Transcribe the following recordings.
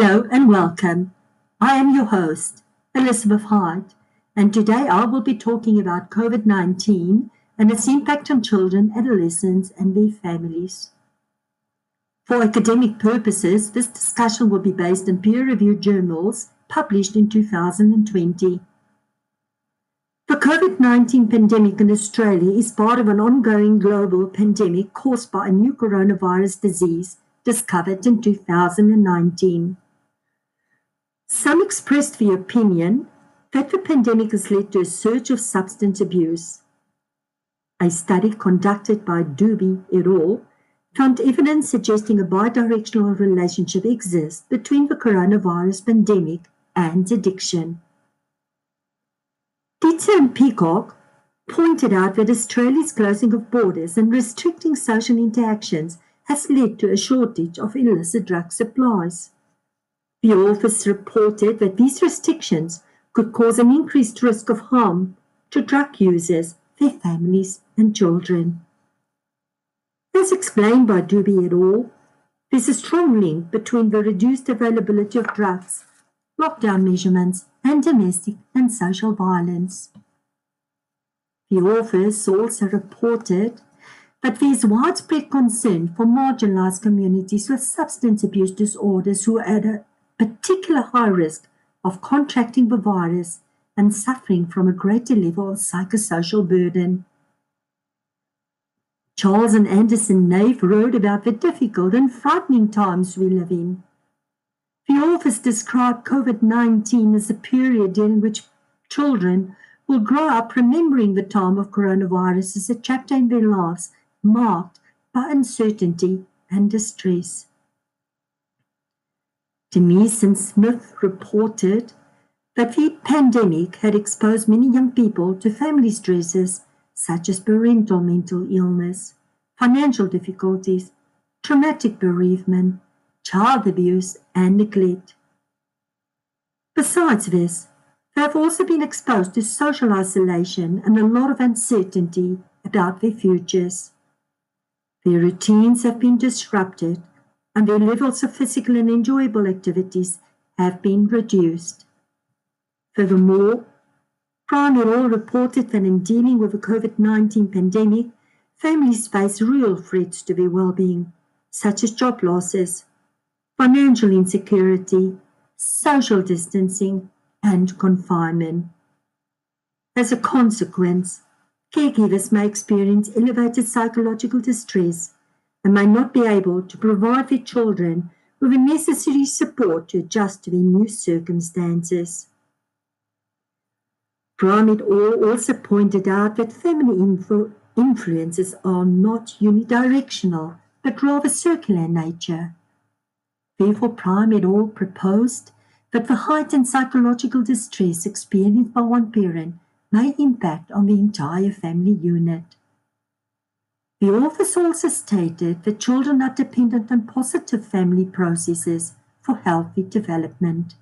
Hello and welcome. I am your host, Elizabeth Hyde, and today I will be talking about COVID 19 and its impact on children, adolescents, and their families. For academic purposes, this discussion will be based on peer reviewed journals published in 2020. The COVID 19 pandemic in Australia is part of an ongoing global pandemic caused by a new coronavirus disease discovered in 2019. Some expressed the opinion that the pandemic has led to a surge of substance abuse. A study conducted by Dubey et al. found evidence suggesting a bidirectional relationship exists between the coronavirus pandemic and addiction. Dietze and Peacock pointed out that Australia's closing of borders and restricting social interactions has led to a shortage of illicit drug supplies. The office reported that these restrictions could cause an increased risk of harm to drug users, their families, and children. As explained by Dubey et al., there's a strong link between the reduced availability of drugs, lockdown measurements, and domestic and social violence. The office also reported that there is widespread concern for marginalized communities with substance abuse disorders who are at a particular high risk of contracting the virus and suffering from a greater level of psychosocial burden. Charles and Anderson Nave wrote about the difficult and frightening times we live in. The authors describe COVID 19 as a period during which children will grow up remembering the time of coronavirus as a chapter in their lives marked by uncertainty and distress. Demesen Smith reported that the pandemic had exposed many young people to family stresses such as parental mental illness, financial difficulties, traumatic bereavement, child abuse, and neglect. Besides this, they have also been exposed to social isolation and a lot of uncertainty about their futures. Their routines have been disrupted and their levels of physical and enjoyable activities have been reduced. Furthermore, Prime et al. reported that in dealing with the COVID 19 pandemic, families face real threats to their well being, such as job losses, financial insecurity, social distancing, and confinement. As a consequence, Caregivers may experience elevated psychological distress and may not be able to provide their children with the necessary support to adjust to their new circumstances. Brahmit also pointed out that family influ- influences are not unidirectional, but rather circular in nature. Therefore, Prime et al. proposed that the heightened psychological distress experienced by one parent may impact on the entire family unit. The authors also stated that children are dependent on positive family processes for healthy development.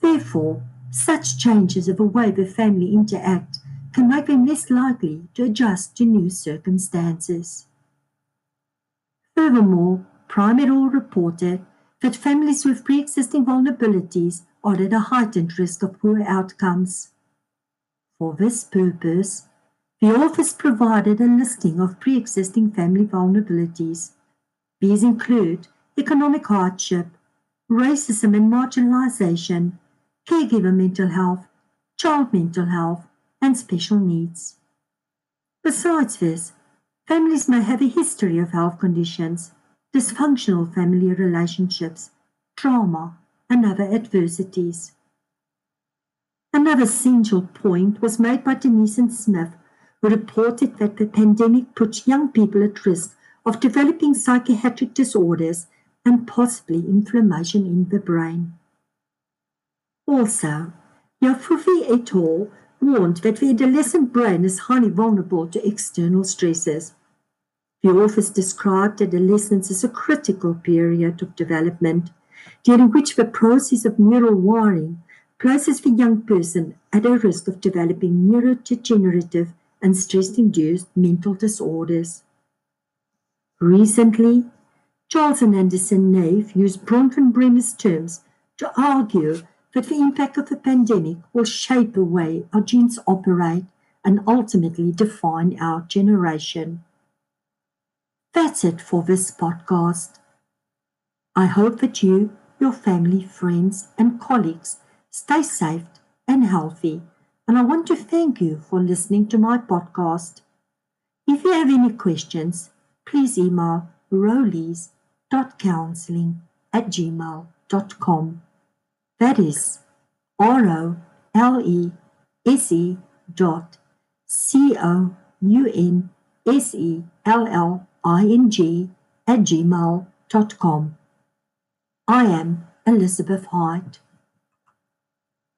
Therefore, such changes of the way the family interact can make them less likely to adjust to new circumstances. Furthermore, Prime et al. reported that families with pre-existing vulnerabilities are at a heightened risk of poor outcomes. For this purpose, the office provided a listing of pre-existing family vulnerabilities. These include economic hardship, racism and marginalization, caregiver mental health, child mental health, and special needs. Besides this, families may have a history of health conditions, dysfunctional family relationships, trauma, and other adversities. Another essential point was made by Danese and Smith, reported that the pandemic puts young people at risk of developing psychiatric disorders and possibly inflammation in the brain. Also, Yafufi et al. warned that the adolescent brain is highly vulnerable to external stresses. The authors described adolescence as a critical period of development during which the process of neural wiring places the young person at a risk of developing neurodegenerative and stress induced mental disorders. Recently, Charles and Anderson Nave used Bronfenbrenner's terms to argue that the impact of the pandemic will shape the way our genes operate and ultimately define our generation. That's it for this podcast. I hope that you, your family, friends, and colleagues stay safe and healthy, and I want to thank you for listening to my podcast. If you have any questions, please email rowleys.counseling at gmail.com. That is R O L E S E dot C O U N S E L L I N G at gmail.com. I am Elizabeth Hyde.